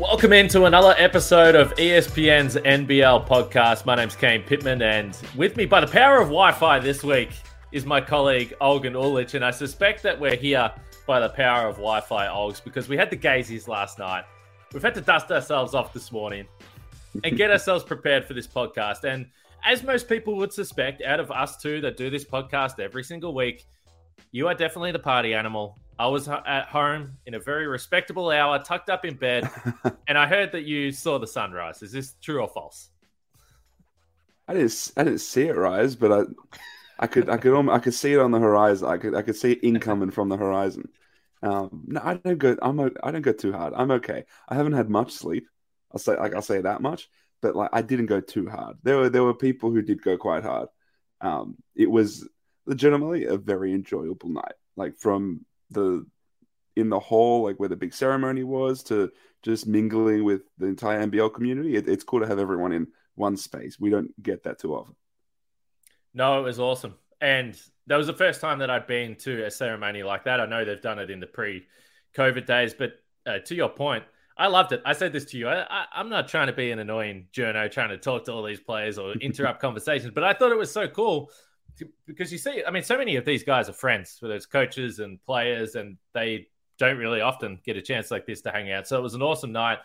Welcome into another episode of ESPN's NBL podcast. My name's Kane Pitman, and with me by the power of Wi Fi this week is my colleague Olgun Uluc. And I suspect that we're here by the power of Wi Fi, Olgs, because we had the Gazies last night. We've had to dust ourselves off this morning and get ourselves prepared for this podcast. And as most people would suspect, out of us two that do this podcast every single week, you are definitely the party animal. I was at home in a very respectable hour, tucked up in bed, and I heard that you saw the sunrise. Is this true or false? I didn't. I didn't see it rise, but I, I could. I could. I could see it on the horizon. I could. I could see it incoming from the horizon. Um, no, I don't go. I'm. I don't go too hard. I'm okay. I haven't had much sleep. I'll say. Like I'll say that much. But like I didn't go too hard. There were. There were people who did go quite hard. Um, it was legitimately a very enjoyable night. Like from the in the hall, like where the big ceremony was, to just mingling with the entire NBL community. It, it's cool to have everyone in one space. We don't get that too often. No, it was awesome. And that was the first time that I'd been to a ceremony like that. I know they've done it in the pre COVID days, but uh, to your point, I loved it. I said this to you. I, I'm not trying to be an annoying journo trying to talk to all these players or interrupt conversations, but I thought it was so cool because you see, I mean, so many of these guys are friends, whether it's coaches and players, and they don't really often get a chance like this to hang out. So it was an awesome night.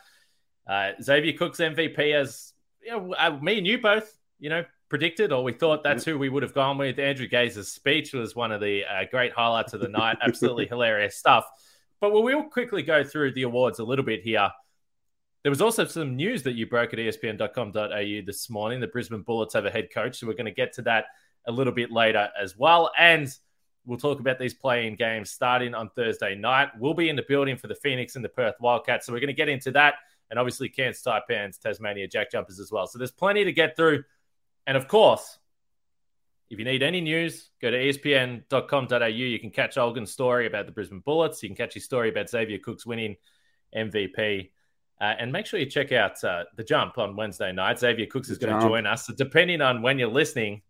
Uh, Xavier Cooks MVP, as you know, uh, me and you both, you know, predicted, or we thought that's who we would have gone with. Andrew Gaze's speech was one of the uh, great highlights of the night. Absolutely hilarious stuff. But we will quickly go through the awards a little bit here. There was also some news that you broke at ESPN.com.au this morning. The Brisbane Bullets have a head coach, so we're going to get to that a little bit later as well. And we'll talk about these play in games starting on Thursday night. We'll be in the building for the Phoenix and the Perth Wildcats, so we're going to get into that. And obviously, Cairns Taipans, Tasmania Jack Jumpers as well. So there's plenty to get through. And of course, if you need any news, go to espn.com.au. You can catch Olgun's story about the Brisbane Bullets. You can catch his story about Xavier Cooks winning MVP. Uh, and make sure you check out uh, The Jump on Wednesday night. Xavier Cooks is The going to join us. So depending on when you're listening,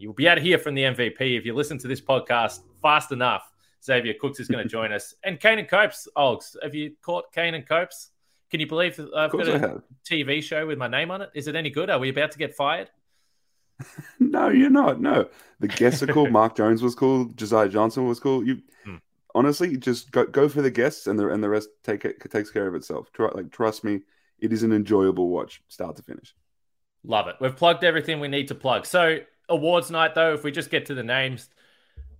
you'll be able to hear from the MVP. If you listen to this podcast fast enough, Xavier Cooks is going to join us. And Kane and Copes, Olgs, have you caught Kane and Copes? Can you believe I've got a. TV show with my name on it? Is it any good? Are we about to get fired? No, you're not. No, the guests are cool. Mark Jones was cool. Josiah Johnson was cool. You Hmm. honestly just go go for the guests, and the and the rest take it takes care of itself. Try, like trust me, it is an enjoyable watch, start to finish. Love it. We've plugged everything we need to plug. So, awards night, though, if we just get to the names,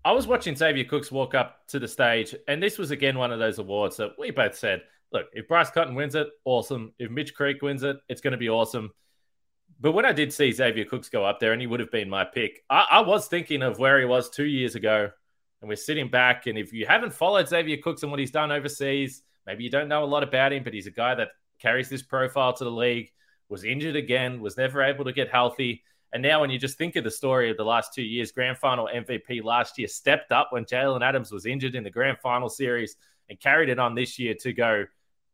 I was watching Xavier Cooks walk up to the stage, and this was again one of those awards that we both said, look, if Bryce Cotton wins it, awesome. If Mitch Creek wins it, it's going to be awesome. But when I did see Xavier Cooks go up there, and he would have been my pick, I, I was thinking of where he was two years ago, and we're sitting back. And if you haven't followed Xavier Cooks and what he's done overseas, maybe you don't know a lot about him, but he's a guy that carries this profile to the league was injured again, was never able to get healthy. And now, when you just think of the story of the last two years, grand final MVP last year stepped up when Jalen Adams was injured in the grand final series and carried it on this year to go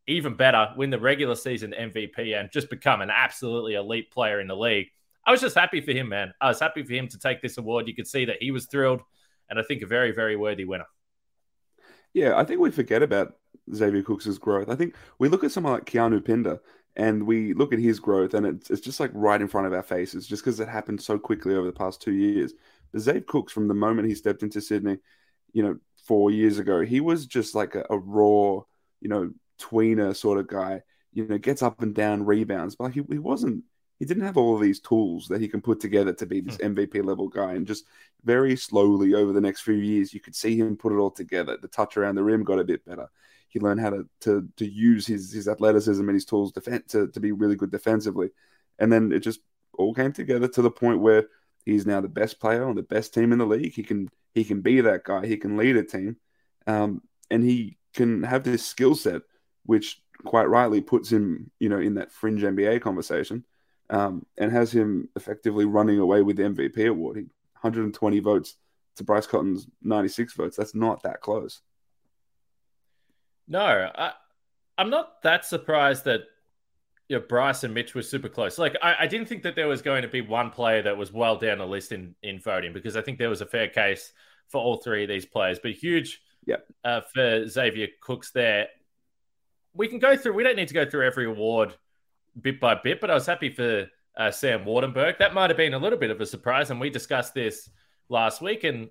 even better, win the regular season MVP, and just become an absolutely elite player in the league. I was just happy for him, man. I was happy for him to take this award. You could see that he was thrilled, and I think a very, very worthy winner. Yeah, I think we forget about Xavier Cooks' growth. I think we look at someone like Keanu Pinder and we look at his growth and it's, it's just like right in front of our faces just because it happened so quickly over the past two years. But Xavier Cooks, from the moment he stepped into Sydney, you know, four years ago, he was just like a, a raw, you know, tweener sort of guy, you know, gets up and down, rebounds, but like he, he wasn't, he didn't have all of these tools that he can put together to be this hmm. MVP level guy. And just very slowly over the next few years, you could see him put it all together. The touch around the rim got a bit better. He learned how to to, to use his his athleticism and his tools defen- to, to be really good defensively. And then it just all came together to the point where he's now the best player on the best team in the league. He can he can be that guy. He can lead a team, um, and he can have this skill set, which quite rightly puts him, you know, in that fringe NBA conversation, um, and has him effectively running away with the MVP award. He 120 votes to Bryce Cotton's 96 votes. That's not that close. No, I, I'm not that surprised that you know, Bryce and Mitch were super close. Like, I, I didn't think that there was going to be one player that was well down the list in, in voting because I think there was a fair case for all three of these players. But huge Yep. uh, for Xavier Cooks there. we can go through. We don't need to go through every award bit by bit, but I was happy for uh, Sam Waardenburg. That might have been a little bit of a surprise, and we discussed this last week. And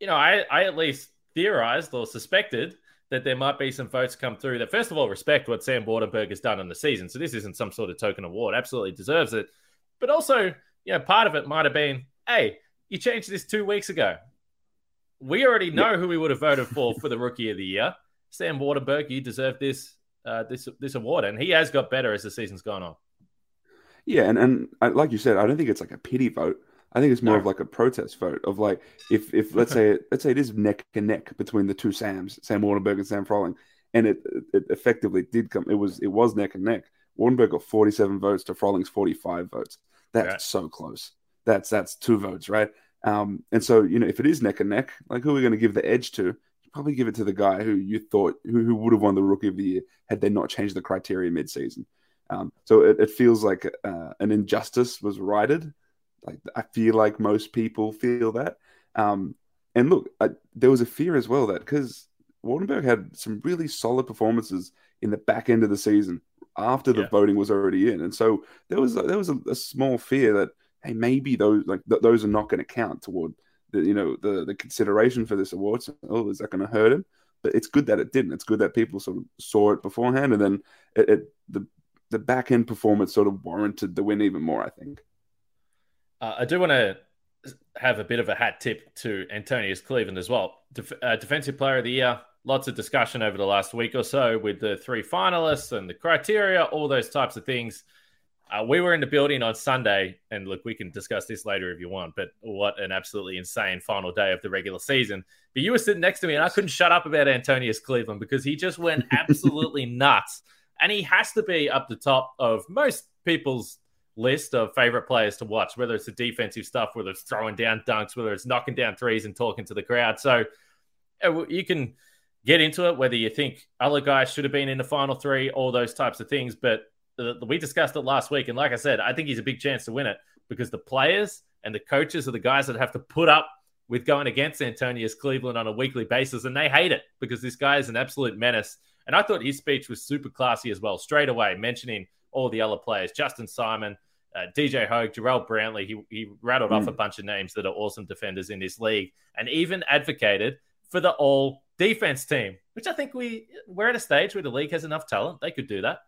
you know, I, I at least theorized or suspected that there might be some votes come through that, first of all, respect what Sam Waardenburg has done in the season. So this isn't some sort of token award; absolutely deserves it. But also, you know, part of it might have been, hey, you changed this two weeks ago. We already know yeah. who we would have voted for for the Rookie of the Year. Sam Waardenburg, you deserve this uh, this this award, and he has got better as the season's gone on. Yeah, and and like you said, I don't think it's like a pity vote. I think it's more no. of like a protest vote of like if if let's say let's say it is neck and neck between the two Sams, Sam Waardenburg and Sam Froling, and it it effectively did come. It was it was neck and neck. Waardenburg got forty seven votes to Froling's forty five votes. That's right. so close. That's that's two votes, right? Um, and so you know if it is neck and neck, like who are we going to give the edge to? probably give it to the guy who you thought who, who would have won the Rookie of the Year had they not changed the criteria mid-season. Um, so it, it, feels like uh, an injustice was righted. Like I feel like most people feel that. Um, and look, I, there was a fear as well that because Waardenburg had some really solid performances in the back end of the season after the yeah. voting was already in, and so there was a, there was a, a small fear that hey maybe those like th- those are not going to count toward the you know the the consideration for this award. So, oh, is that going to hurt him? But it's good that it didn't. It's good that people sort of saw it beforehand, and then it, it the the back end performance sort of warranted the win even more. I think. Uh, I do want to have a bit of a hat tip to Antonius Cleveland as well. Def- uh, defensive Player of the Year. Lots of discussion over the last week or so with the three finalists and the criteria, all those types of things. Uh, we were in the building on Sunday, and look, we can discuss this later if you want. But what an absolutely insane final day of the regular season! But you were sitting next to me, and I couldn't shut up about Antonius Cleveland because he just went absolutely nuts, and he has to be up the top of most people's list of favorite players to watch. Whether it's the defensive stuff, whether it's throwing down dunks, whether it's knocking down threes and talking to the crowd. So uh, you can get into it whether you think other guys should have been in the final three, all those types of things, but we discussed it last week, and like I said, I think he's a big chance to win it because the players and the coaches are the guys that have to put up with going against Antonius Cleveland on a weekly basis, and they hate it because this guy is an absolute menace. And I thought his speech was super classy as well, straight away mentioning all the other players, Justin Simon, uh, DJ Hogg, Jarrell Brantley. He, he rattled mm. off a hmm. bunch of names that are awesome defenders in this league, and even advocated for the all defense team, which I think we we're at a stage where the league has enough talent; they could do that.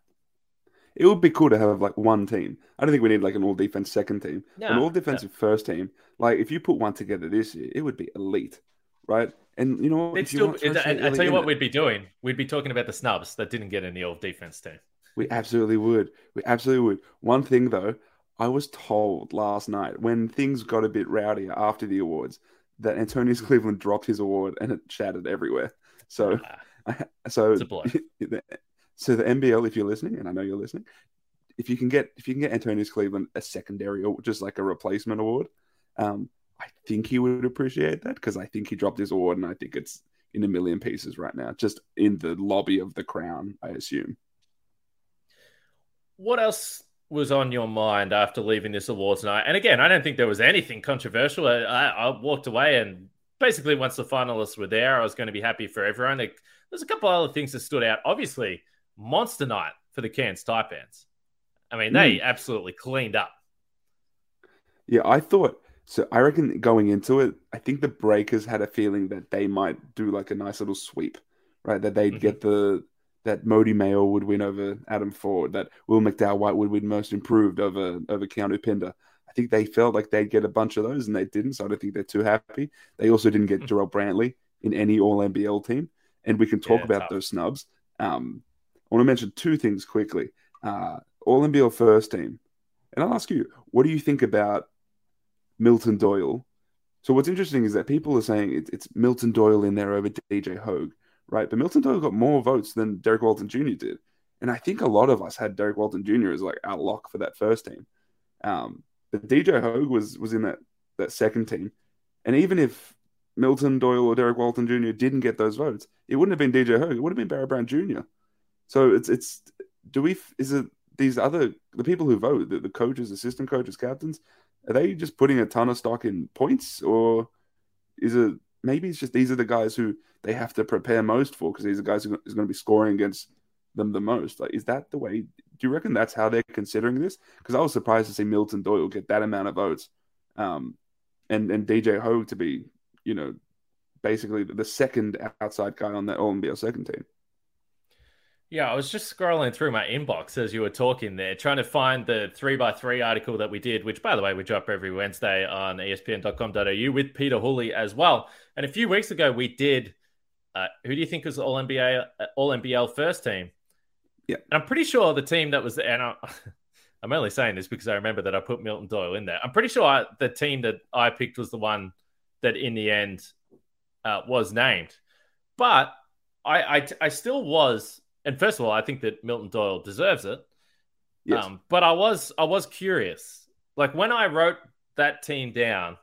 It would be cool to have like one team. I don't think we need like an all defense second team. No, an all defensive no. first team. Like if you put one together this year, it would be elite, right? And you know, it's still. I tell you what, we'd be doing. We'd be talking about the snubs that didn't get in the all defense team. We absolutely would. We absolutely would. One thing though, I was told last night when things got a bit rowdier after the awards that Antonius Cleveland dropped his award and it shattered everywhere. So, ah, so So the NBL, if you're listening, and I know you're listening, if you can get if you can get Antonius Cleveland a secondary or just like a replacement award, um, I think he would appreciate that because I think he dropped his award and I think it's in a million pieces right now, just in the lobby of the Crown, I assume. What else was on your mind after leaving this awards night? And again, I don't think there was anything controversial. I, I walked away and basically once the finalists were there, I was going to be happy for everyone. there's a couple other things that stood out. Obviously, monster night for the Cairns Taipans. I mean, they mm. absolutely cleaned up. Yeah, I thought so. I reckon going into it, I think the Breakers had a feeling that they might do like a nice little sweep, right? That they'd mm-hmm. get the that Mody Maor would win over Adam Forde, that Will McDowell White would win most improved over over Keanu Pinder. I think they felt like they'd get a bunch of those and they didn't, so I don't think they're too happy. They also didn't get mm. Jarrell Brantley in any All NBL team, and we can talk yeah, about tough. those snubs. Um, I want to mention two things quickly. Uh, All NBL first team. And I'll ask you, what do you think about Milton Doyle? So what's interesting is that people are saying it's, it's Milton Doyle in there over DJ Hogg, right? But Milton Doyle got more votes than Derrick Walton Jr. did. And I think a lot of us had Derrick Walton Jr. as like our lock for that first team. Um, but DJ Hogg was was in that that second team. And even if Milton Doyle or Derrick Walton Jr. didn't get those votes, it wouldn't have been DJ Hogg. It would have been Barry Brown Jr. So it's it's do we is it these other the people who vote the, the coaches, assistant coaches, captains, are they just putting a ton of stock in points or is it maybe it's just these are the guys who they have to prepare most for because these are guys who is going to be scoring against them the most. Like, is that the way? Do you reckon that's how they're considering this? Because I was surprised to see Milton Doyle get that amount of votes, um, and and DJ Hogg to be, you know, basically the second outside guy on that All second team. Yeah, I was just scrolling through my inbox as you were talking there, trying to find the three by three article that we did, which, by the way, we drop every Wednesday on ESPN.com.au with Peter Hooley as well. And a few weeks ago, we did. Uh, who do you think was All NBA, uh, All NBL first team? Yeah, and I'm pretty sure the team that was. And I, I'm only saying this because I remember that I put Milton Doyle in there. I'm pretty sure I, the team that I picked was the one that, in the end, uh, was named. But I, I, I still was and first of all, I think that Milton Doyle deserves it. Yes. Um, but I was I was curious. Like when I wrote that team down,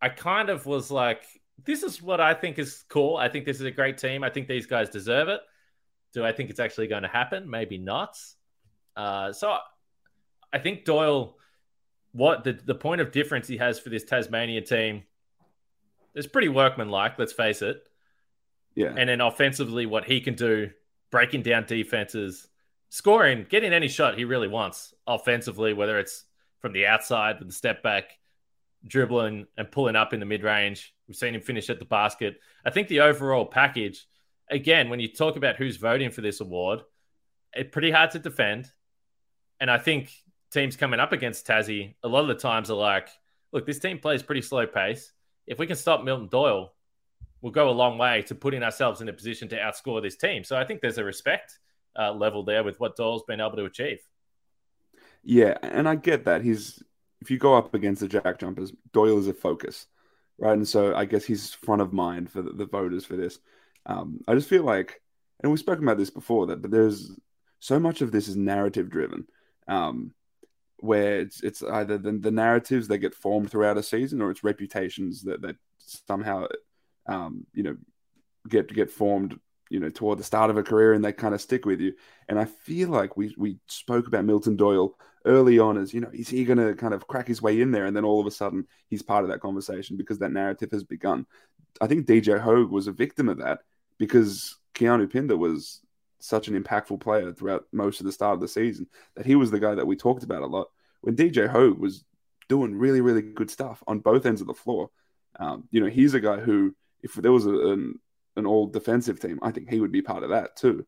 I kind of was like, this is what I think is cool. I think this is a great team. I think these guys deserve it. Do I think it's actually going to happen? Maybe not. Uh, so I think Doyle, what the, the point of difference he has for this Tasmania team is pretty workmanlike, let's face it. Yeah. And then offensively, what he can do breaking down defenses, scoring, getting any shot he really wants offensively, whether it's from the outside with the step back, dribbling and pulling up in the mid range. We've seen him finish at the basket. I think the overall package, again, when you talk about who's voting for this award, it's pretty hard to defend. And I think teams coming up against Tassie, a lot of the times are like, look, this team plays pretty slow pace. If we can stop Milton Doyle, will go a long way to putting ourselves in a position to outscore this team. So I think there's a respect uh, level there with what Doyle's been able to achieve. Yeah, and I get that. He's if you go up against the Jack Jumpers, Doyle is a focus, right? And so I guess he's front of mind for the, the voters for this. Um, I just feel like, and we've spoken about this before, that but there's so much of this is narrative driven, um, where it's it's either the, the narratives that get formed throughout a season or it's reputations that that somehow um, you know, get get formed, you know, toward the start of a career, and they kind of stick with you. And I feel like we we spoke about Milton Doyle early on as you know, is he going to kind of crack his way in there, and then all of a sudden he's part of that conversation because that narrative has begun. I think DJ Hogg was a victim of that because Keanu Pinder was such an impactful player throughout most of the start of the season that he was the guy that we talked about a lot. When DJ Hogg was doing really, really good stuff on both ends of the floor, um, you know, he's a guy who if there was a, an an all defensive team, I think he would be part of that too.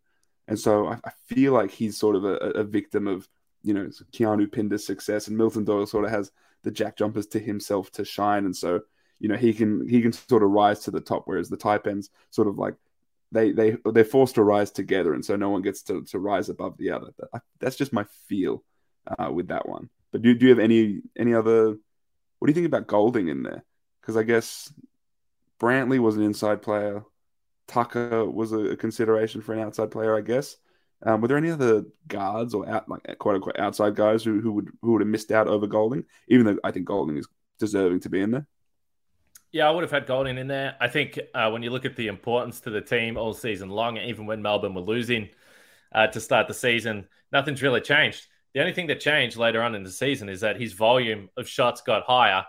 And so I, I feel like he's sort of a, a, victim of you know Keanu Pinder's success, and Milton Doyle sort of has the jack jumpers to himself to shine, and so you know he can he can sort of rise to the top, whereas the Taipans sort of like they they they're forced to rise together, and so no one gets to, to rise above the other. That's just my feel uh, with that one. But do do you have any any other? What do you think about Goulding in there? Because I guess Brantley was an inside player. Tucker was a consideration for an outside player, I guess. Um, were there any other guards or out, like quote unquote outside guys who, who would who would have missed out over Goulding? Even though I think Goulding is deserving to be in there. Yeah, I would have had Goulding in there. I think uh, when you look at the importance to the team all season long, even when Melbourne were losing uh, to start the season, nothing's really changed. The only thing that changed later on in the season is that his volume of shots got higher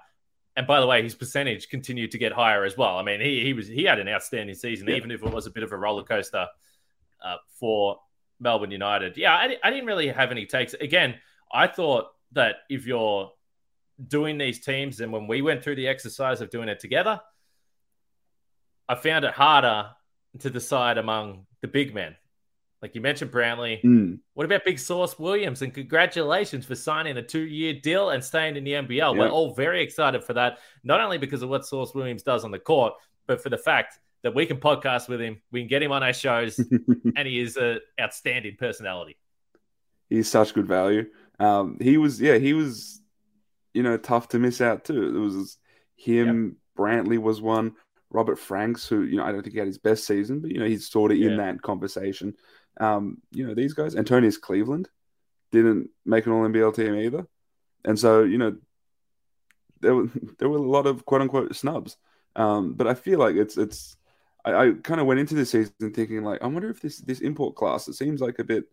and by the way, his percentage continued to get higher as well. I mean, he he was he had an outstanding season, yeah. even if it was a bit of a roller coaster uh, for Melbourne United. Yeah, I, I didn't really have any takes. Again, I thought that if you're doing these teams, and when we went through the exercise of doing it together, I found it harder to decide among the big men. Like you mentioned, Brantley. Mm. What about Big Sauce Williams? And congratulations for signing a two-year deal and staying in the NBL. We're all very excited for that, not only because of what Sauce Williams does on the court, but for the fact that we can podcast with him, we can get him on our shows, and he is an outstanding personality. He's such good value. Um, he was, yeah, he was, you know, tough to miss out too. It was him. Yep. Brantley was one. Robert Franks, who you know, I don't think he had his best season, but you know, he's sort of yeah. in that conversation. Um, you know, these guys, Antonius Cleveland didn't make an All NBL team either. And so, you know, there were there were a lot of quote unquote snubs. Um, but I feel like it's it's I, I kind of went into the season thinking like I wonder if this this import class it seems like a bit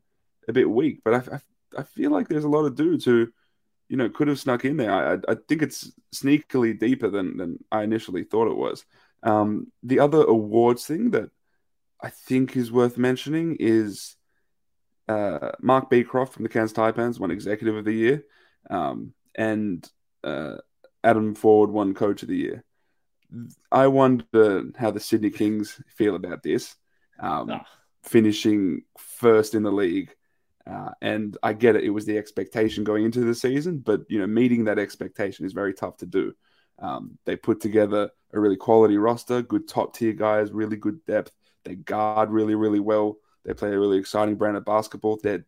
a bit weak, but I, I, I feel like there's a lot of dudes who you know could have snuck in there. I I think it's sneakily deeper than than I initially thought it was. Um, the other awards thing that I think is worth mentioning is uh, Mark Beecroft from the Cairns Taipans won Executive of the Year, um, and uh, Adam Forde won Coach of the Year. I wonder how the Sydney Kings feel about this, um, oh. finishing first in the league. Uh, and I get it; it was the expectation going into the season, but you know, meeting that expectation is very tough to do. Um, they put together a really quality roster, good top tier guys, really good depth. They guard really, really well. They play a really exciting brand of basketball. They're,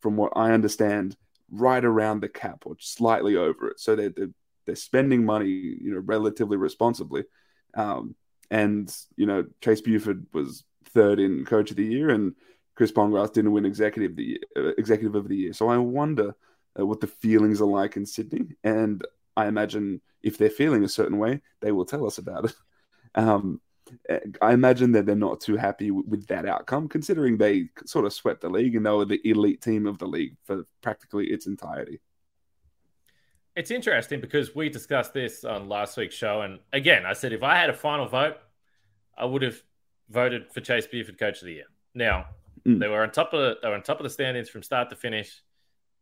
from what I understand, right around the cap or slightly over it. So they're, they're, they're spending money, you know, relatively responsibly. Um, and, you know, Chase Buford was third in coach of the year and Chris Pongrass didn't win executive, the year, uh, executive of the year. So I wonder uh, what the feelings are like in Sydney. And I imagine if they're feeling a certain way, they will tell us about it. Um, I imagine that they're not too happy with that outcome, considering they sort of swept the league and they were the elite team of the league for practically its entirety. It's interesting because we discussed this on last week's show, and again, I said if I had a final vote, I would have voted for Chase Buford Coach of the Year. Now mm. they were on top of they were on top of the standings from start to finish.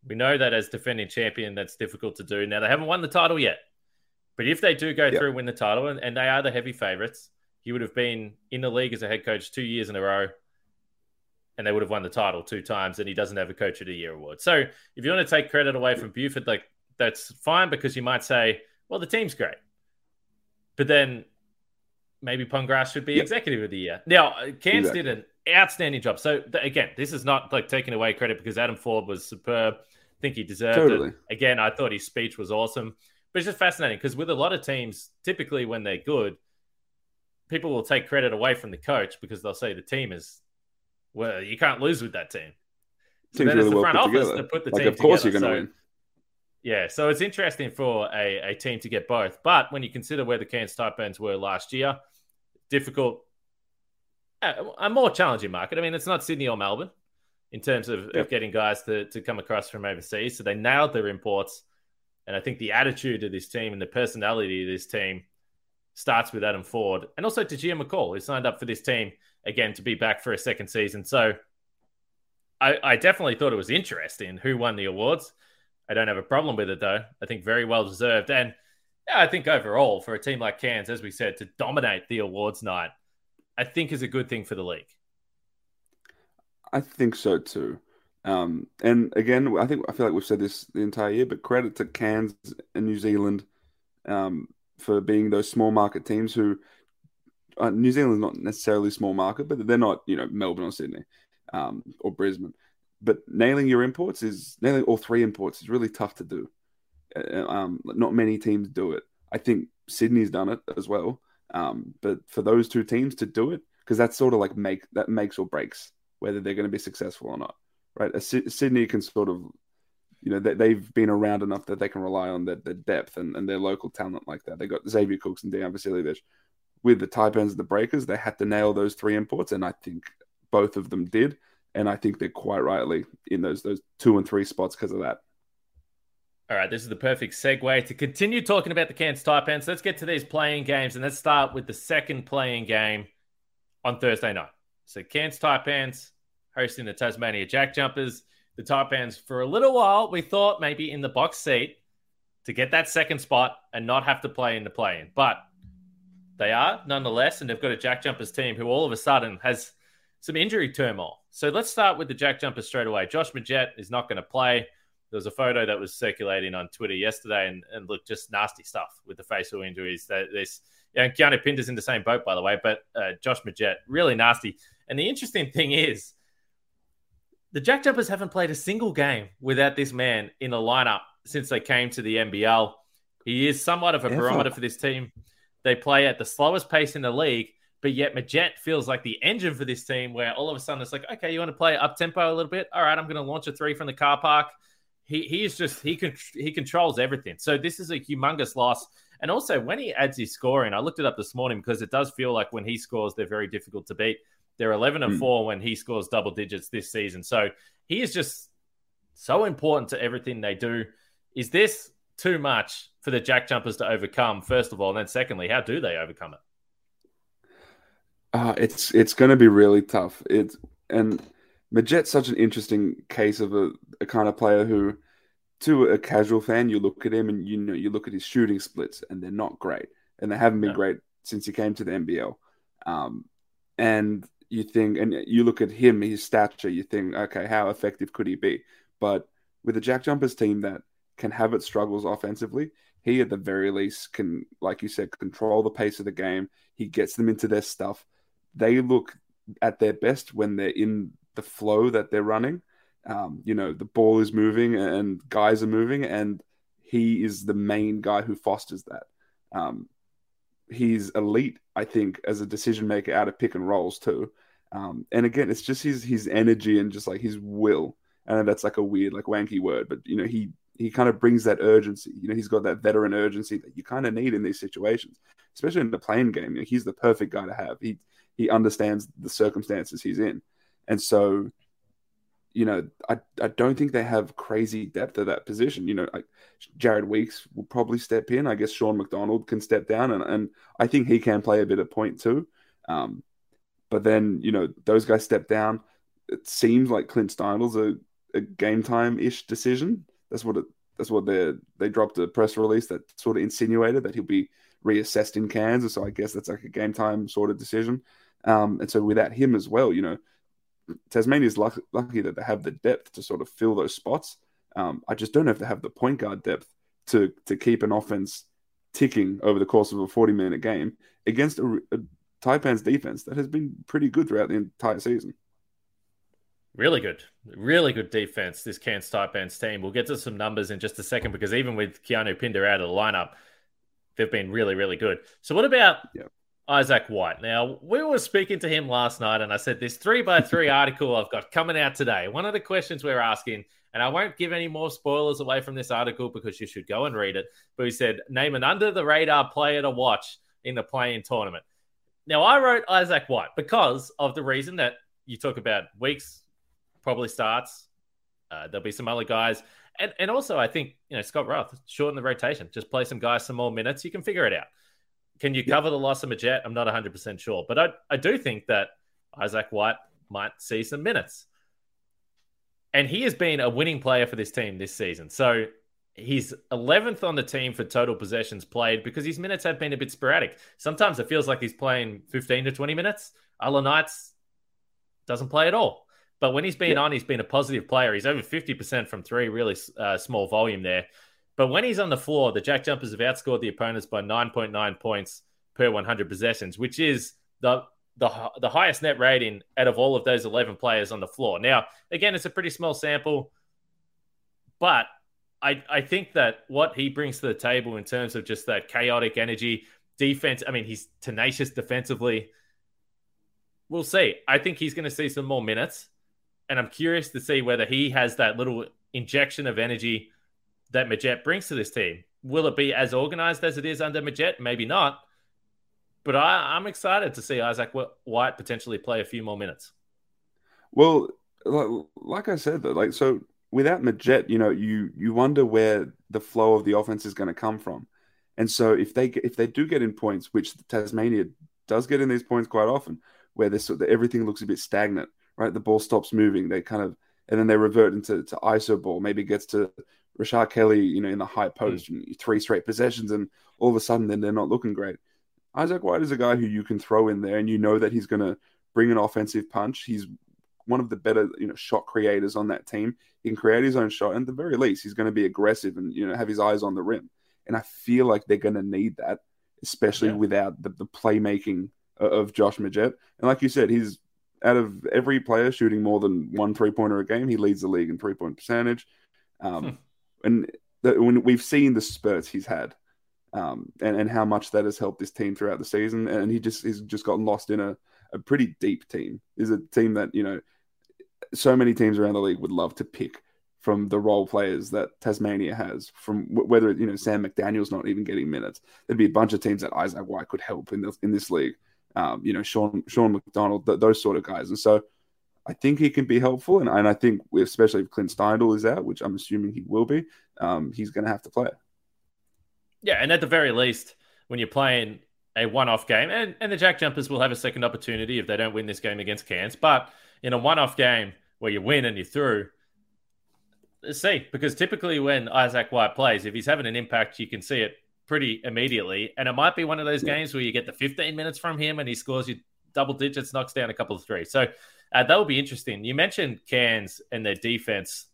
We know that as defending champion, that's difficult to do. Now they haven't won the title yet, but if they do go yep. through and win the title, and, and they are the heavy favourites, he would have been in the league as a head coach two years in a row, and they would have won the title two times. And he doesn't have a Coach of the Year award. So if you want to take credit away from Buford, like that's fine because you might say, well, the team's great, but then maybe Pongrass should be yep. executive of the year. Now, uh, Cairns exactly. did an outstanding job. So th- again, this is not like taking away credit because Adam Forde was superb. I think he deserved totally. it. Again, I thought his speech was awesome. But it's just fascinating because with a lot of teams, typically when they're good, people will take credit away from the coach because they'll say the team is well, you can't lose with that team. So then really it's the front office together. to put the like, team Of course, together. you're going to so, win. Yeah, so it's interesting for a, a team to get both. But when you consider where the Cairns Taipans were last year, difficult, a more challenging market. I mean, it's not Sydney or Melbourne in terms of, yep. of getting guys to, to come across from overseas. So they nailed their imports. And I think the attitude of this team and the personality of this team starts with Adam Forde and also Tahjere McCall, who signed up for this team again to be back for a second season. So I, I definitely thought it was interesting who won the awards. I don't have a problem with it though. I think very well deserved. And yeah, I think overall for a team like Cairns, as we said, to dominate the awards night, I think is a good thing for the league. I think so too. Um, and again, I think I feel like we've said this the entire year, but credit to Cairns and New Zealand um, for being those small market teams who uh, New Zealand's not necessarily small market, but they're not you know Melbourne or Sydney um, or Brisbane. But nailing your imports is nailing all three imports is really tough to do. Uh, um, not many teams do it. I think Sydney's done it as well. Um, but for those two teams to do it, because that's sort of like make that makes or breaks whether they're going to be successful or not, right? Sydney can sort of you know, they, have been around enough that they can rely on their, their depth and, and their local talent like that. They got Xavier Cooks and Dejan Vasiljevic. With the Taipans and the Breakers, they had to nail those three imports, and I think both of them did. And I think they're quite rightly in those those two and three spots because of that. All right, this is the perfect segue to continue talking about the Cairns Taipans. Let's get to these play in games, and let's start with the second play in game on Thursday night. So Cairns Taipans hosting the Tasmania Jack Jumpers the Taipans for a little while. We thought maybe in the box seat to get that second spot and not have to play in the play in. But they are nonetheless, and they've got a Jack Jumpers team who all of a sudden has some injury turmoil. So let's start with the Jack Jumpers straight away. Josh Magette is not going to play. There was a photo that was circulating on Twitter yesterday and, and looked just nasty stuff with the facial injuries. That this yeah, Keanu Pinder's in the same boat, by the way, but uh, Josh Magette, really nasty. And the interesting thing is, the Jack Jumpers haven't played a single game without this man in the lineup since they came to the NBL. He is somewhat of a barometer for this team. They play at the slowest pace in the league, but yet Magette feels like the engine for this team, where all of a sudden it's like, okay, you want to play up tempo a little bit? All right, I'm going to launch a three from the car park. He he is just he can he controls everything. So this is a humongous loss. And also when he adds his scoring, I looked it up this morning because it does feel like when he scores, they're very difficult to beat. They're 11 and mm. 4 when he scores double digits this season. So he is just so important to everything they do. Is this too much for the Jack Jumpers to overcome, first of all? And then, secondly, how do they overcome it? Uh, it's it's going to be really tough. It's and Magette's such an interesting case of a, a kind of player who, to a casual fan, you look at him and you know you look at his shooting splits and they're not great, and they haven't been no. great since he came to the NBL. Um, and you think, and you look at him, his stature, you think, okay, how effective could he be? But with a Jack Jumpers team that can have its struggles offensively, he at the very least can, like you said, control the pace of the game. He gets them into their stuff. They look at their best when they're in the flow that they're running. Um, you know, the ball is moving and guys are moving, and he is the main guy who fosters that. Um, he's elite, I think, as a decision maker out of pick and rolls too. Um, and again, it's just his his energy and just like his will. And that's like a weird, like wanky word, but you know, he he kind of brings that urgency. You know, he's got that veteran urgency that you kind of need in these situations, especially in the play in game. You know, he's the perfect guy to have. He he understands the circumstances he's in, and so, you know, I I don't think they have crazy depth at that position. You know, like Jarrad Weeks will probably step in. I guess Sean McDonald can step down, and and I think he can play a bit of point too. Um, but then you know those guys step down. It seems like Clint Steindl's a, a game time ish decision that's what it, that's what they they dropped a press release that sort of insinuated that he'll be reassessed in Kansas. So I guess that's like a game time sort of decision. Um, and so without him as well, you know, Tasmania is lucky, that they have the depth to sort of fill those spots. Um, I just don't know if they have the point guard depth to to keep an offense ticking over the course of a 40 minute game against a, a Taipan's defense that has been pretty good throughout the entire season. Really good, really good defense. This Cairns Taipans team. We'll get to some numbers in just a second because even with Keanu Pinder out of the lineup, they've been really, really good. So, what about yep. Isaac White? Now, we were speaking to him last night, and I said this three by three article I've got coming out today. One of the questions we're asking, and I won't give any more spoilers away from this article because you should go and read it. But he said, name an under the radar player to watch in the play in tournament. Now, I wrote Isaac White because of the reason that you talk about weeks probably starts. Uh, there'll be some other guys. And, and also, I think, you know, Scott Roth, shorten the rotation. Just play some guys some more minutes. You can figure it out. Can you cover the loss of Magette? I'm not 100% sure. But I, I do think that Isaac White might see some minutes. And he has been a winning player for this team this season. So he's 11th on the team for total possessions played because his minutes have been a bit sporadic. Sometimes it feels like he's playing 15 to 20 minutes. Other nights doesn't play at all. But when he's been yeah. on, he's been a positive player. He's over 50% from three, really uh, small volume there. But when he's on the floor, the Jack Jumpers have outscored the opponents by 9.9 points per 100 possessions, which is the the, the highest net rating out of all of those 11 players on the floor. Now, again, it's a pretty small sample, but I, I think that what he brings to the table in terms of just that chaotic energy, defense, I mean, he's tenacious defensively. We'll see. I think he's going to see some more minutes and I'm curious to see whether he has that little injection of energy that Magette brings to this team. Will it be as organized as it is under Magette? Maybe not. But I, am excited to see Isaac White potentially play a few more minutes. Well, like I said, like so without Magette, you know, you you wonder where the flow of the offense is going to come from. And so if they if they do get in points, which Tasmania does get in these points quite often, where this everything looks a bit stagnant, right? The ball stops moving. They kind of and then they revert into to ISO ball. Maybe gets to Rashard Kelly, you know, in the high post, mm. three straight possessions, and all of a sudden then they're not looking great. Isaac White is a guy who you can throw in there, and you know that he's going to bring an offensive punch. He's one of the better, you know, shot creators on that team. He can create his own shot, and at the very least, he's going to be aggressive and you know have his eyes on the rim. And I feel like they're going to need that, especially yeah. without the, the playmaking of Josh Magette. And like you said, he's out of every player shooting more than one three pointer a game, he leads the league in three point percentage. Um, hmm. And when we've seen the spurts he's had, um, and, and how much that has helped this team throughout the season, and he just he's just gotten lost in a, a pretty deep team. Is a team that you know so many teams around the league would love to pick from the role players that Tasmania has. From whether you know Sam McDaniel's not even getting minutes, there'd be a bunch of teams that Isaac White could help in this in this league um, you know, Sean Sean McDonald, th- those sort of guys. And so I think he can be helpful. And, and I think, especially if Clint Steindl is out, which I'm assuming he will be, um, he's going to have to play. Yeah. And at the very least, when you're playing a one off game, and, and the Jack Jumpers will have a second opportunity if they don't win this game against Cairns, but in a one off game where you win and you're through. Let's see, because typically when Isaac White plays, if he's having an impact, you can see it pretty immediately. And it might be one of those games where you get the 15 minutes from him and he scores you double digits, knocks down a couple of threes. So uh, that will be interesting. You mentioned Cairns and their defense.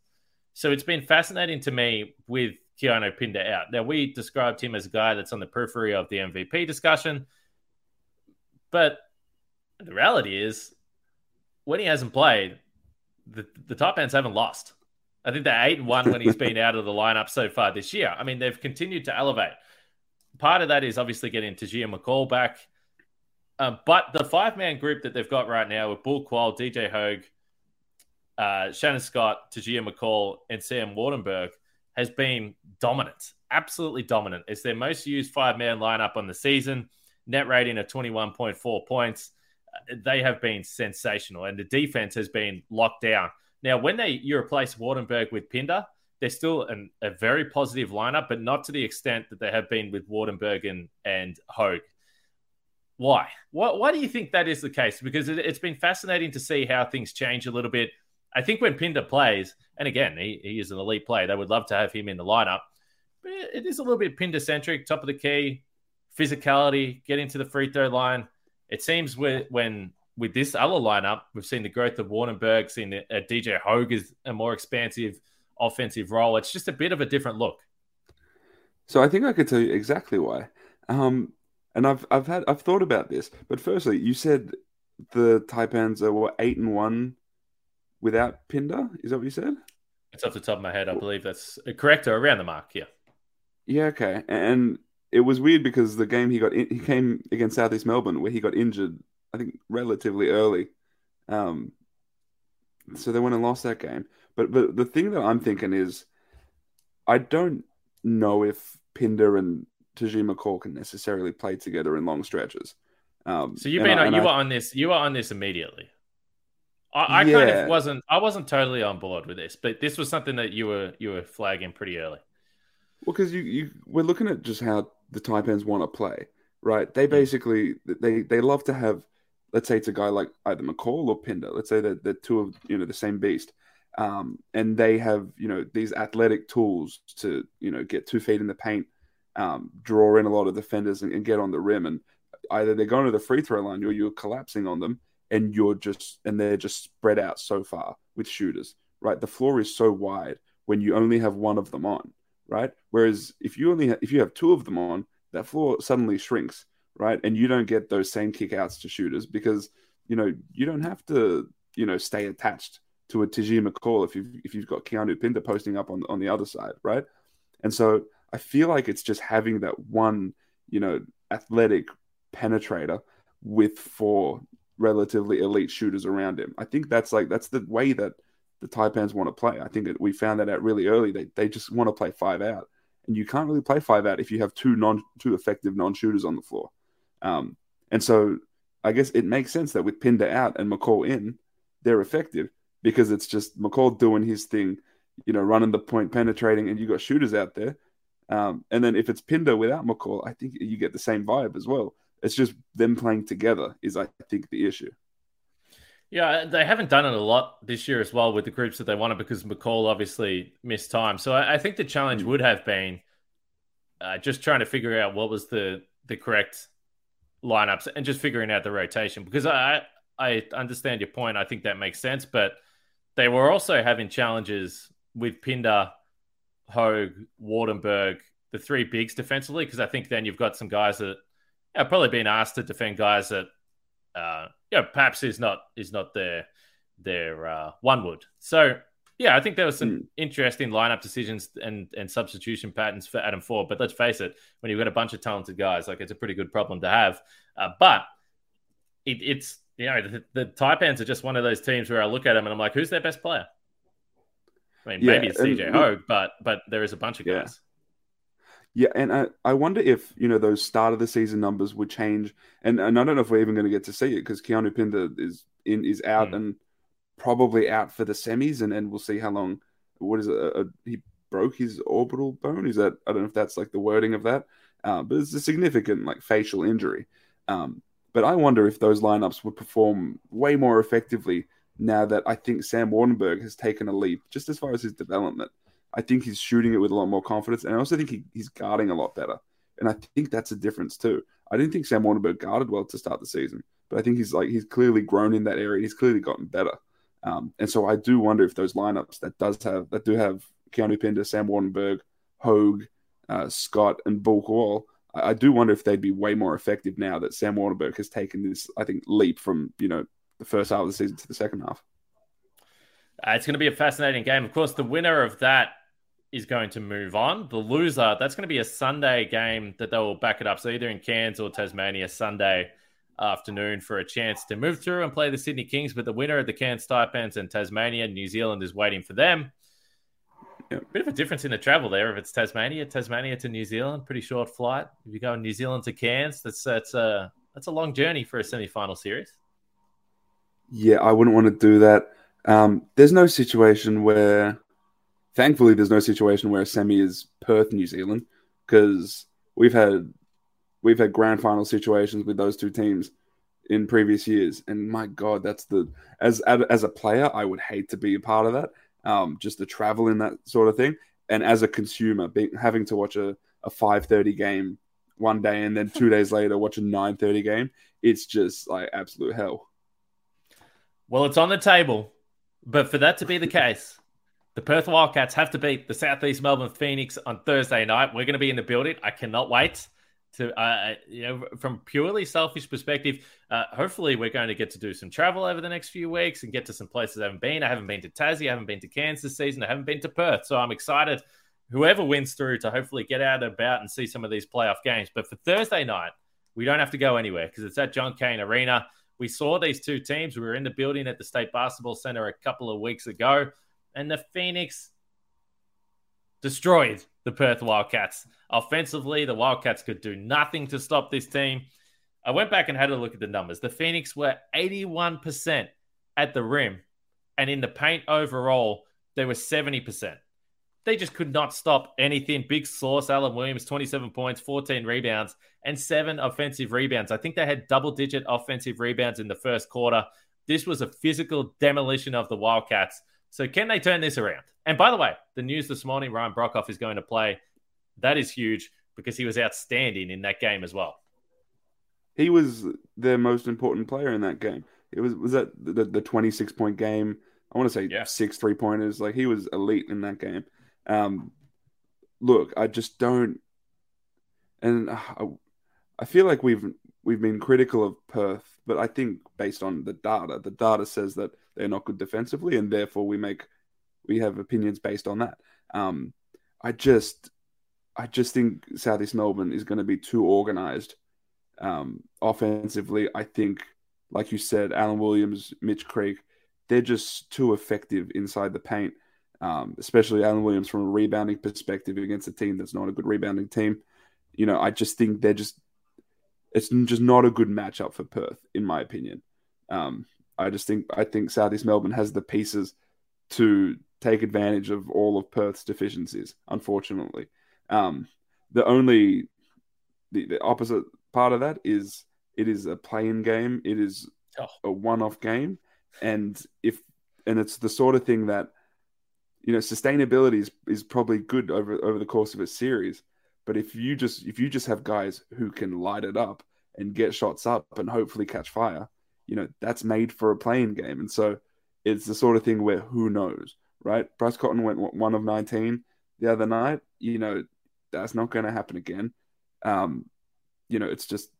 So it's been fascinating to me with Keanu Pinder out. Now, we described him as a guy that's on the periphery of the MVP discussion. But the reality is, when he hasn't played, the, the Taipans haven't lost. I think they're eight and one when he's been out of the lineup so far this year. I mean, they've continued to elevate. Part of that is obviously getting Tahjere McCall back. Um, but the five man group that they've got right now with Bul Kuol, DJ Hogg, uh, Shannon Scott, Tahjere McCall, and Sam Waardenburg has been dominant, absolutely dominant. It's their most used five man lineup on the season, net rating of 21.4 points. Uh, they have been sensational, and the defense has been locked down. Now, when they you replace Waardenburg with Pinder, they're still an, a very positive lineup, but not to the extent that they have been with Waardenburg and, and Hogg. Why? Why? Why do you think that is the case? Because it, has been fascinating to see how things change a little bit. I think when Pinder plays, and again, he, he is an elite player, they would love to have him in the lineup. But it is a little bit Pinder centric, top of the key, physicality, getting to the free throw line. It seems when, when with this other lineup, we've seen the growth of Waardenburg, seen that uh, DJ Hogg is a more expansive offensive role. It's just a bit of a different look. So I think I could tell you exactly why. Um, and I've I've had I've thought about this, but firstly, you said the Taipans are what eight and one without Pinder. Is that what you said? It's off the top of my head. I believe that's correct or around the mark. Yeah. Yeah. Okay. And it was weird because the game he got in, he came against Southeast Melbourne where he got injured. I think relatively early. Um. So they went and lost that game. But but the thing that I'm thinking is, I don't know if Pinder and McCall can necessarily play together in long stretches. Um, so you've been I, you I, were on this you were on this immediately. I, I yeah. kind of wasn't I wasn't totally on board with this, but this was something that you were you were flagging pretty early. Well, because you, you we're looking at just how the Taipans want to play, right? They basically they they love to have, let's say it's a guy like either McCall or Pinder. Let's say that they're two of you know the same beast, um, and they have you know these athletic tools to you know get two feet in the paint um, draw in a lot of defenders and, and, get on the rim. And either they're going to the free throw line or you're collapsing on them and you're just, and they're just spread out so far with shooters, right? The floor is so wide when you only have one of them on, right? Whereas if you only, ha- if you have two of them on, that floor suddenly shrinks, right? And you don't get those same kickouts to shooters because, you know, you don't have to, you know, stay attached to a Tahjere call if you've if you've got Keanu Pinder posting up on on the other side, right? And so I feel like it's just having that one, you know, athletic penetrator with four relatively elite shooters around him. I think that's like that's the way that the Taipans want to play. I think that we found that out really early. They they just want to play five out, and you can't really play five out if you have two non two effective non shooters on the floor. Um, and so I guess it makes sense that with Pinder out and McCall in, they're effective because it's just McCall doing his thing, you know, running the point, penetrating, and you got shooters out there. Um, and then if it's Pinder without McCall, I think you get the same vibe as well. It's just them playing together is, I think, the issue. Yeah, they haven't done it a lot this year as well with the groups that they wanted because McCall obviously missed time. So I, I think the challenge mm. would have been uh, just trying to figure out what was the the correct lineups and just figuring out the rotation. Because I I understand your point. I think that makes sense, but they were also having challenges with Pinder Hogg, Waardenburg, the three bigs defensively, because I think then you've got some guys that have probably been asked to defend guys that, uh, yeah, perhaps is not is not their their uh, one would. So yeah, I think there was some mm. interesting lineup decisions and and substitution patterns for Adam Forde. But let's face it, when you've got a bunch of talented guys, like it's a pretty good problem to have. Uh, but it, it's you know the, the Taipans are just one of those teams where I look at them and I'm like, who's their best player? I mean, yeah, maybe it's DJ Hogg, but but there is a bunch of guys. Yeah, and I, I wonder if you know those start of the season numbers would change, and, and I don't know if we're even going to get to see it because Keanu Pinder is in is out mm. and probably out for the semis, and, and we'll see how long. What is it? A, a, he broke his orbital bone. Is that I don't know if that's like the wording of that, uh, but it's a significant like facial injury. Um, but I wonder if those lineups would perform way more effectively now that I think Sam Waardenburg has taken a leap just as far as his development. I think he's shooting it with a lot more confidence, and I also think he, he's guarding a lot better. And I think that's a difference too. I didn't think Sam Waardenburg guarded well to start the season, but I think he's like he's clearly grown in that area. He's clearly gotten better. Um, and so I do wonder if those lineups that does have that do have Keanu Pinder, Sam Waardenburg, Hogg, uh, Scott, and Bul Kuol, I, I, do wonder if they'd be way more effective now that Sam Waardenburg has taken this, I think, leap from you know the first half of the season to the second half. Uh, it's going to be a fascinating game. Of course, the winner of that is going to move on. The loser, that's going to be a Sunday game that they will back it up. So either in Cairns or Tasmania, Sunday afternoon for a chance to move through and play the Sydney Kings. But the winner of the Cairns Taipans and Tasmania, New Zealand is waiting for them. Yeah. Bit of a difference in the travel there. If it's Tasmania, Tasmania to New Zealand, pretty short flight. If you go New Zealand to Cairns, that's that's a that's a long journey for a semi-final series. Yeah, I wouldn't want to do that. Um, there's no situation where, thankfully, there's no situation where a semi is Perth, New Zealand, because we've had we've had grand final situations with those two teams in previous years, and my God, that's the as as a player, I would hate to be a part of that. Um, just the travel in that sort of thing, and as a consumer, being, having to watch a a five thirty game one day and then two days later watch a nine thirty game, it's just like absolute hell. Well, it's on the table. But for that to be the case, the Perth Wildcats have to beat the Southeast Melbourne Phoenix on Thursday night. We're going to be in the building. I cannot wait to, uh, uh, you know, from purely selfish perspective. Uh, hopefully, we're going to get to do some travel over the next few weeks and get to some places I haven't been. I haven't been to Tassie. I haven't been to this season. I haven't been to Perth. So I'm excited. Whoever wins through to hopefully get out and about and see some of these playoff games. But for Thursday night, we don't have to go anywhere because it's at John Cain Arena. We saw these two teams. We were in the building at the State Basketball Center a couple of weeks ago, and the Phoenix destroyed the Perth Wildcats. Offensively, the Wildcats could do nothing to stop this team. I went back and had a look at the numbers. The Phoenix were 81% at the rim, and in the paint overall, they were 70%. They just could not stop anything. Big source, Alan Williams, 27 points, 14 rebounds, and seven offensive rebounds. I think they had double digit offensive rebounds in the first quarter. This was a physical demolition of the Wildcats. So, can they turn this around? And by the way, the news this morning Ryan Broekhoff is going to play. That is huge because he was outstanding in that game as well. He was their most important player in that game. It was was that the, the 26 point game. I want to say yeah. six three pointers. Like he was elite in that game. Um, look, I just don't, and I, I feel like we've we've been critical of Perth, but I think based on the data, the data says that they're not good defensively, and therefore we make we have opinions based on that. Um, I just I just think Southeast Melbourne is going to be too organized um, offensively. I think, like you said, Alan Williams, Mitch Creek, they're just too effective inside the paint um, especially Alan Williams from a rebounding perspective against a team that's not a good rebounding team. You know, I just think they're just it's just not a good matchup for Perth, in my opinion. Um, I just think I think Southeast Melbourne has the pieces to take advantage of all of Perth's deficiencies. Unfortunately, um, the only the, the opposite part of that is it is a play in game. It is oh. a one-off game, and if and it's the sort of thing that you know sustainability is, is probably good over over the course of a series. But if you just if you just have guys who can light it up and get shots up and hopefully catch fire you know that's made for a play in game. And so it's the sort of thing where who knows right? Bryce cotton went one of 19 the other night. You know that's not going to happen again. Um you know it's just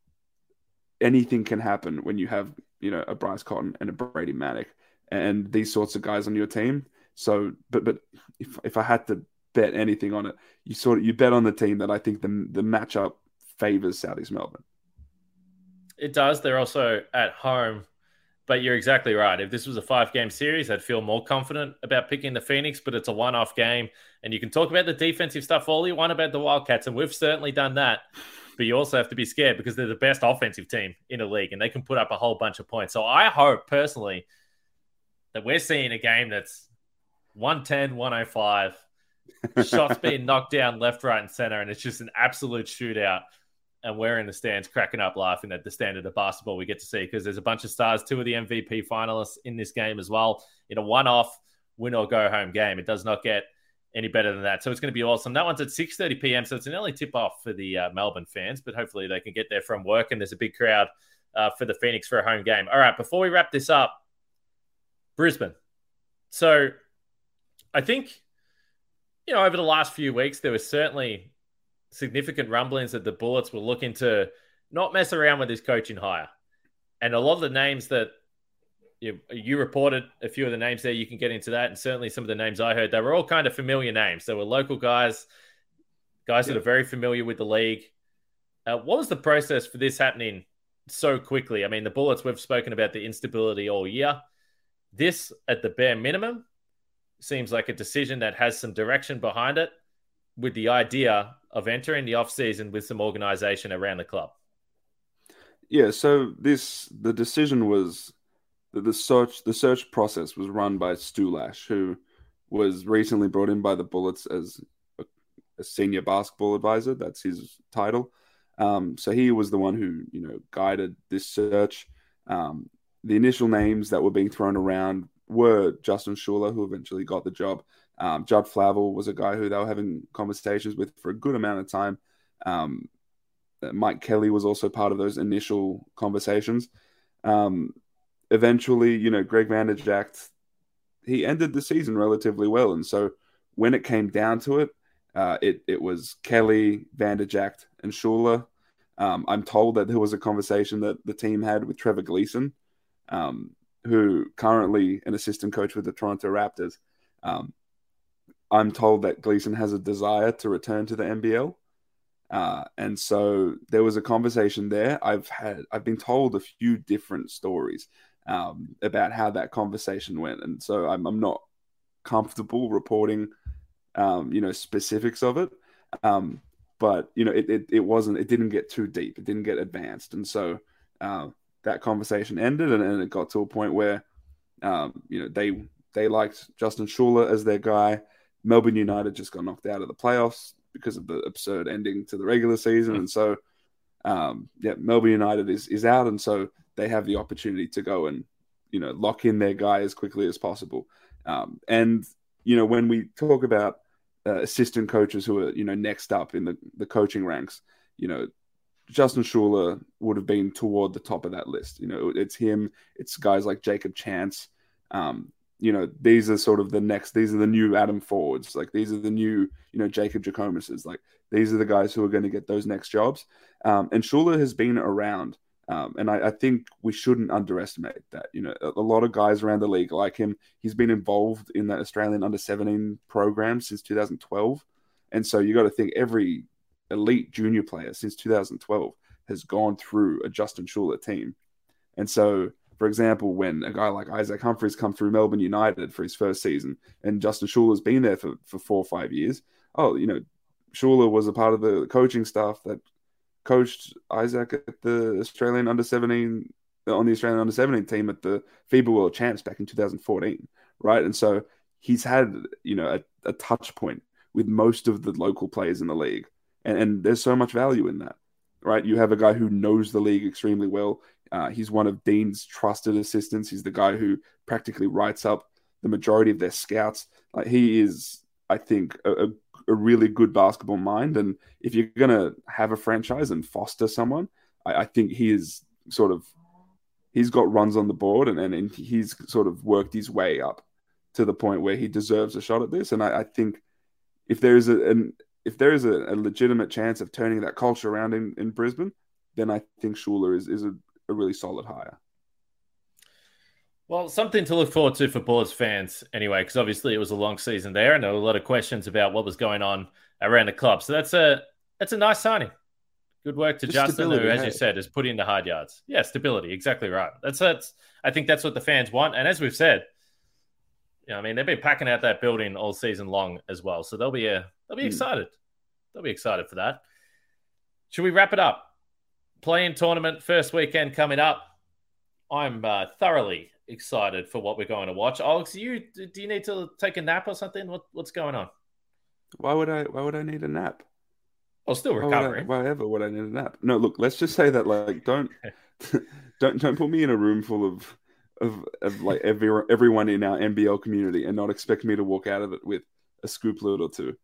anything can happen when you have you know a bryce cotton and a brady manek and these sorts of guys on your team so, but but if if I had to bet anything on it, you sort of you bet on the team that I think the the matchup favors Southeast Melbourne. It does. They're also at home, but you're exactly right. If this was a five game series, I'd feel more confident about picking the Phoenix, but it's a one off game. And you can talk about the defensive stuff all you want about the Wildcats, and we've certainly done that. But you also have to be scared because they're the best offensive team in the league and they can put up a whole bunch of points. So I hope personally that we're seeing a game that's 110, 105. Shots being knocked down left, right, and center, and it's just an absolute shootout. and we're in the stands cracking up laughing at the standard of basketball we get to see because there's a bunch of stars, two of the MVP finalists in this game as well, in a one off win or go home game. It does not get any better than that. So it's going to be awesome. That one's at 6:30 p.m. So it's an early tip off for the uh, Melbourne fans, but hopefully they can get there from work and there's a big crowd uh, for the Phoenix for a home game. All right, before we wrap this up, Brisbane. So I think you know over the last few weeks there was certainly significant rumblings that the Bullets were looking to not mess around with this coaching hire. And a lot of the names that you, you, reported, a few of the names there, you can get into that. And certainly some of the names I heard, they were all kind of familiar names. They were local guys, guys yeah. that are very familiar with the league. Uh, what was the process for this happening so quickly? I mean, the Bullets, we've spoken about the instability all year. This, at the bare minimum, seems like a decision that has some direction behind it with the idea of entering the off season with some organization around the club? Yeah, so this the decision was that the search the search process was run by Stu Lash, who was recently brought in by the Bullets as a, a senior basketball advisor. That's his title. Um, so he was the one who you know guided this search. Um, the initial names that were being thrown around were Justin Schueller, who eventually got the job, um, Judd Flavell was a guy who they were having conversations with for a good amount of time. Um, Mike Kelly was also part of those initial conversations. Um, eventually, you know, Greg Vanderjagt, he ended the season relatively well. And so when it came down to it, uh, it, it was Kelly, Vanderjagt, and Schueller. Um, I'm told that there was a conversation that the team had with Trevor Gleeson, um, who currently an assistant coach with the Toronto Raptors. Um, I'm told that Gleeson has a desire to return to the NBL. Uh, and so there was a conversation there. I've had, I've been told a few different stories um, about how that conversation went, and so I'm, I'm not comfortable reporting, um, you know, specifics of it. Um, but you know, it, it, it wasn't, it didn't get too deep, it didn't get advanced, and so uh, that conversation ended, and, and, it got to a point where, um, you know, they they liked Justin Schueller as their guy. Melbourne United just got knocked out of the playoffs because of the absurd ending to the regular season, and so um, yeah, Melbourne United is is out, and so they have the opportunity to go and you know lock in their guy as quickly as possible. Um, and you know when we talk about uh, assistant coaches who are you know next up in the the coaching ranks, you know Justin Schueller would have been toward the top of that list. You know, it's him. It's guys like Jacob Chance. Um, you know, these are sort of the next, these are the new Adam Fordes. Like these are the new, you know, Jacob Jackomas's. Like these are the guys who are going to get those next jobs. Um, and Schueller has been around. Um, and I, I, think we shouldn't underestimate that. You know, a, a, lot of guys around the league like him. He's been involved in the Australian under 17 program since 2012. And so you got to think every elite junior player since 2012 has gone through a Justin Schueller team. And so for example, when a guy like Isaac Humphries come through Melbourne United for his first season, and Justin Schueller's been there for, for four or five years, oh, you know, Schueller was a part of the coaching staff that coached Isaac at the Australian under 17 on the Australian under 17 team at the FIBA World Champs back in 2014, right? And so he's had, you know, a, a touch point with most of the local players in the league. And, and there's so much value in that, right? You have a guy who knows the league extremely well. Uh, he's one of Dean's trusted assistants. He's the guy who practically writes up the majority of their scouts. Like he is, I think, a, a really good basketball mind. And if you're going to have a franchise and foster someone, I, I, think he is sort of he's got runs on the board and, and, and, he's sort of worked his way up to the point where he deserves a shot at this. And I, I think if there is a, an if there is a, a, legitimate chance of turning that culture around in, in Brisbane, then I think Schueller is, is a a really solid hire. Well, something to look forward to for Bullets fans anyway, because obviously it was a long season there, and there were a lot of questions about what was going on around the club. So that's a that's a nice signing. Good work to Just Justin, who, as hey. you said, has put in the hard yards. Yeah, stability, exactly right. That's that's. I think that's what the fans want, and as we've said, you know, I mean, they've been packing out that building all season long as well, so they'll be a they'll be mm. excited. They'll be excited for that. Should we wrap it up? Play-in tournament first weekend coming up. I'm uh, thoroughly excited for what we're going to watch. Alex, you do you need to take a nap or something? What, what's going on? Why would I? Why would I need a nap? I'll still recover. Why, why ever would I need a nap? No, look, let's just say that like don't don't don't put me in a room full of of, of like every everyone in our NBL community and not expect me to walk out of it with a scooplet or two.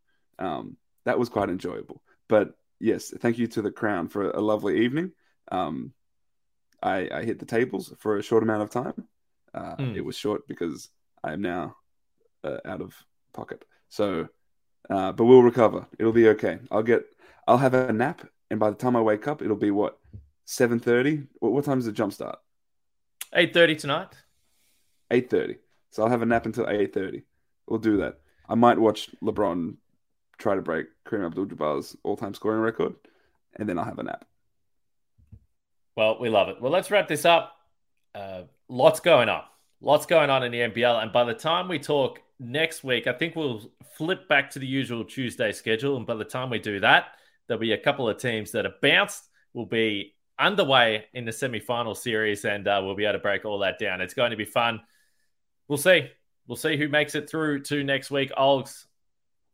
Um, that was quite enjoyable. But yes, thank you to the Crown for a lovely evening. Um, I, I hit the tables for a short amount of time. Uh, mm. It was short because I am now uh, out of pocket. So, uh, but we'll recover. It'll be okay. I'll get. I'll have a nap, and by the time I wake up, it'll be what seven thirty. What, what time is the jump start? Eight thirty tonight. Eight thirty. So I'll have a nap until eight thirty. We'll do that. I might watch LeBron try to break Kareem Abdul-Jabbar's all-time scoring record, and then I'll have a nap. Well, we love it. Well, let's wrap this up. Uh, lots going on. Lots going on in the NBL. And by the time we talk next week, I think we'll flip back to the usual Tuesday schedule. And by the time we do that, there'll be a couple of teams that have bounced. We'll be underway in the semi-final series, and uh, we'll be able to break all that down. It's going to be fun. We'll see. We'll see who makes it through to next week. Olgs,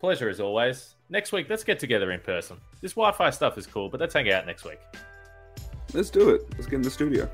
pleasure as always. Next week, let's get together in person. This Wi Fi stuff is cool, but let's hang out next week. Let's do it. Let's get in the studio.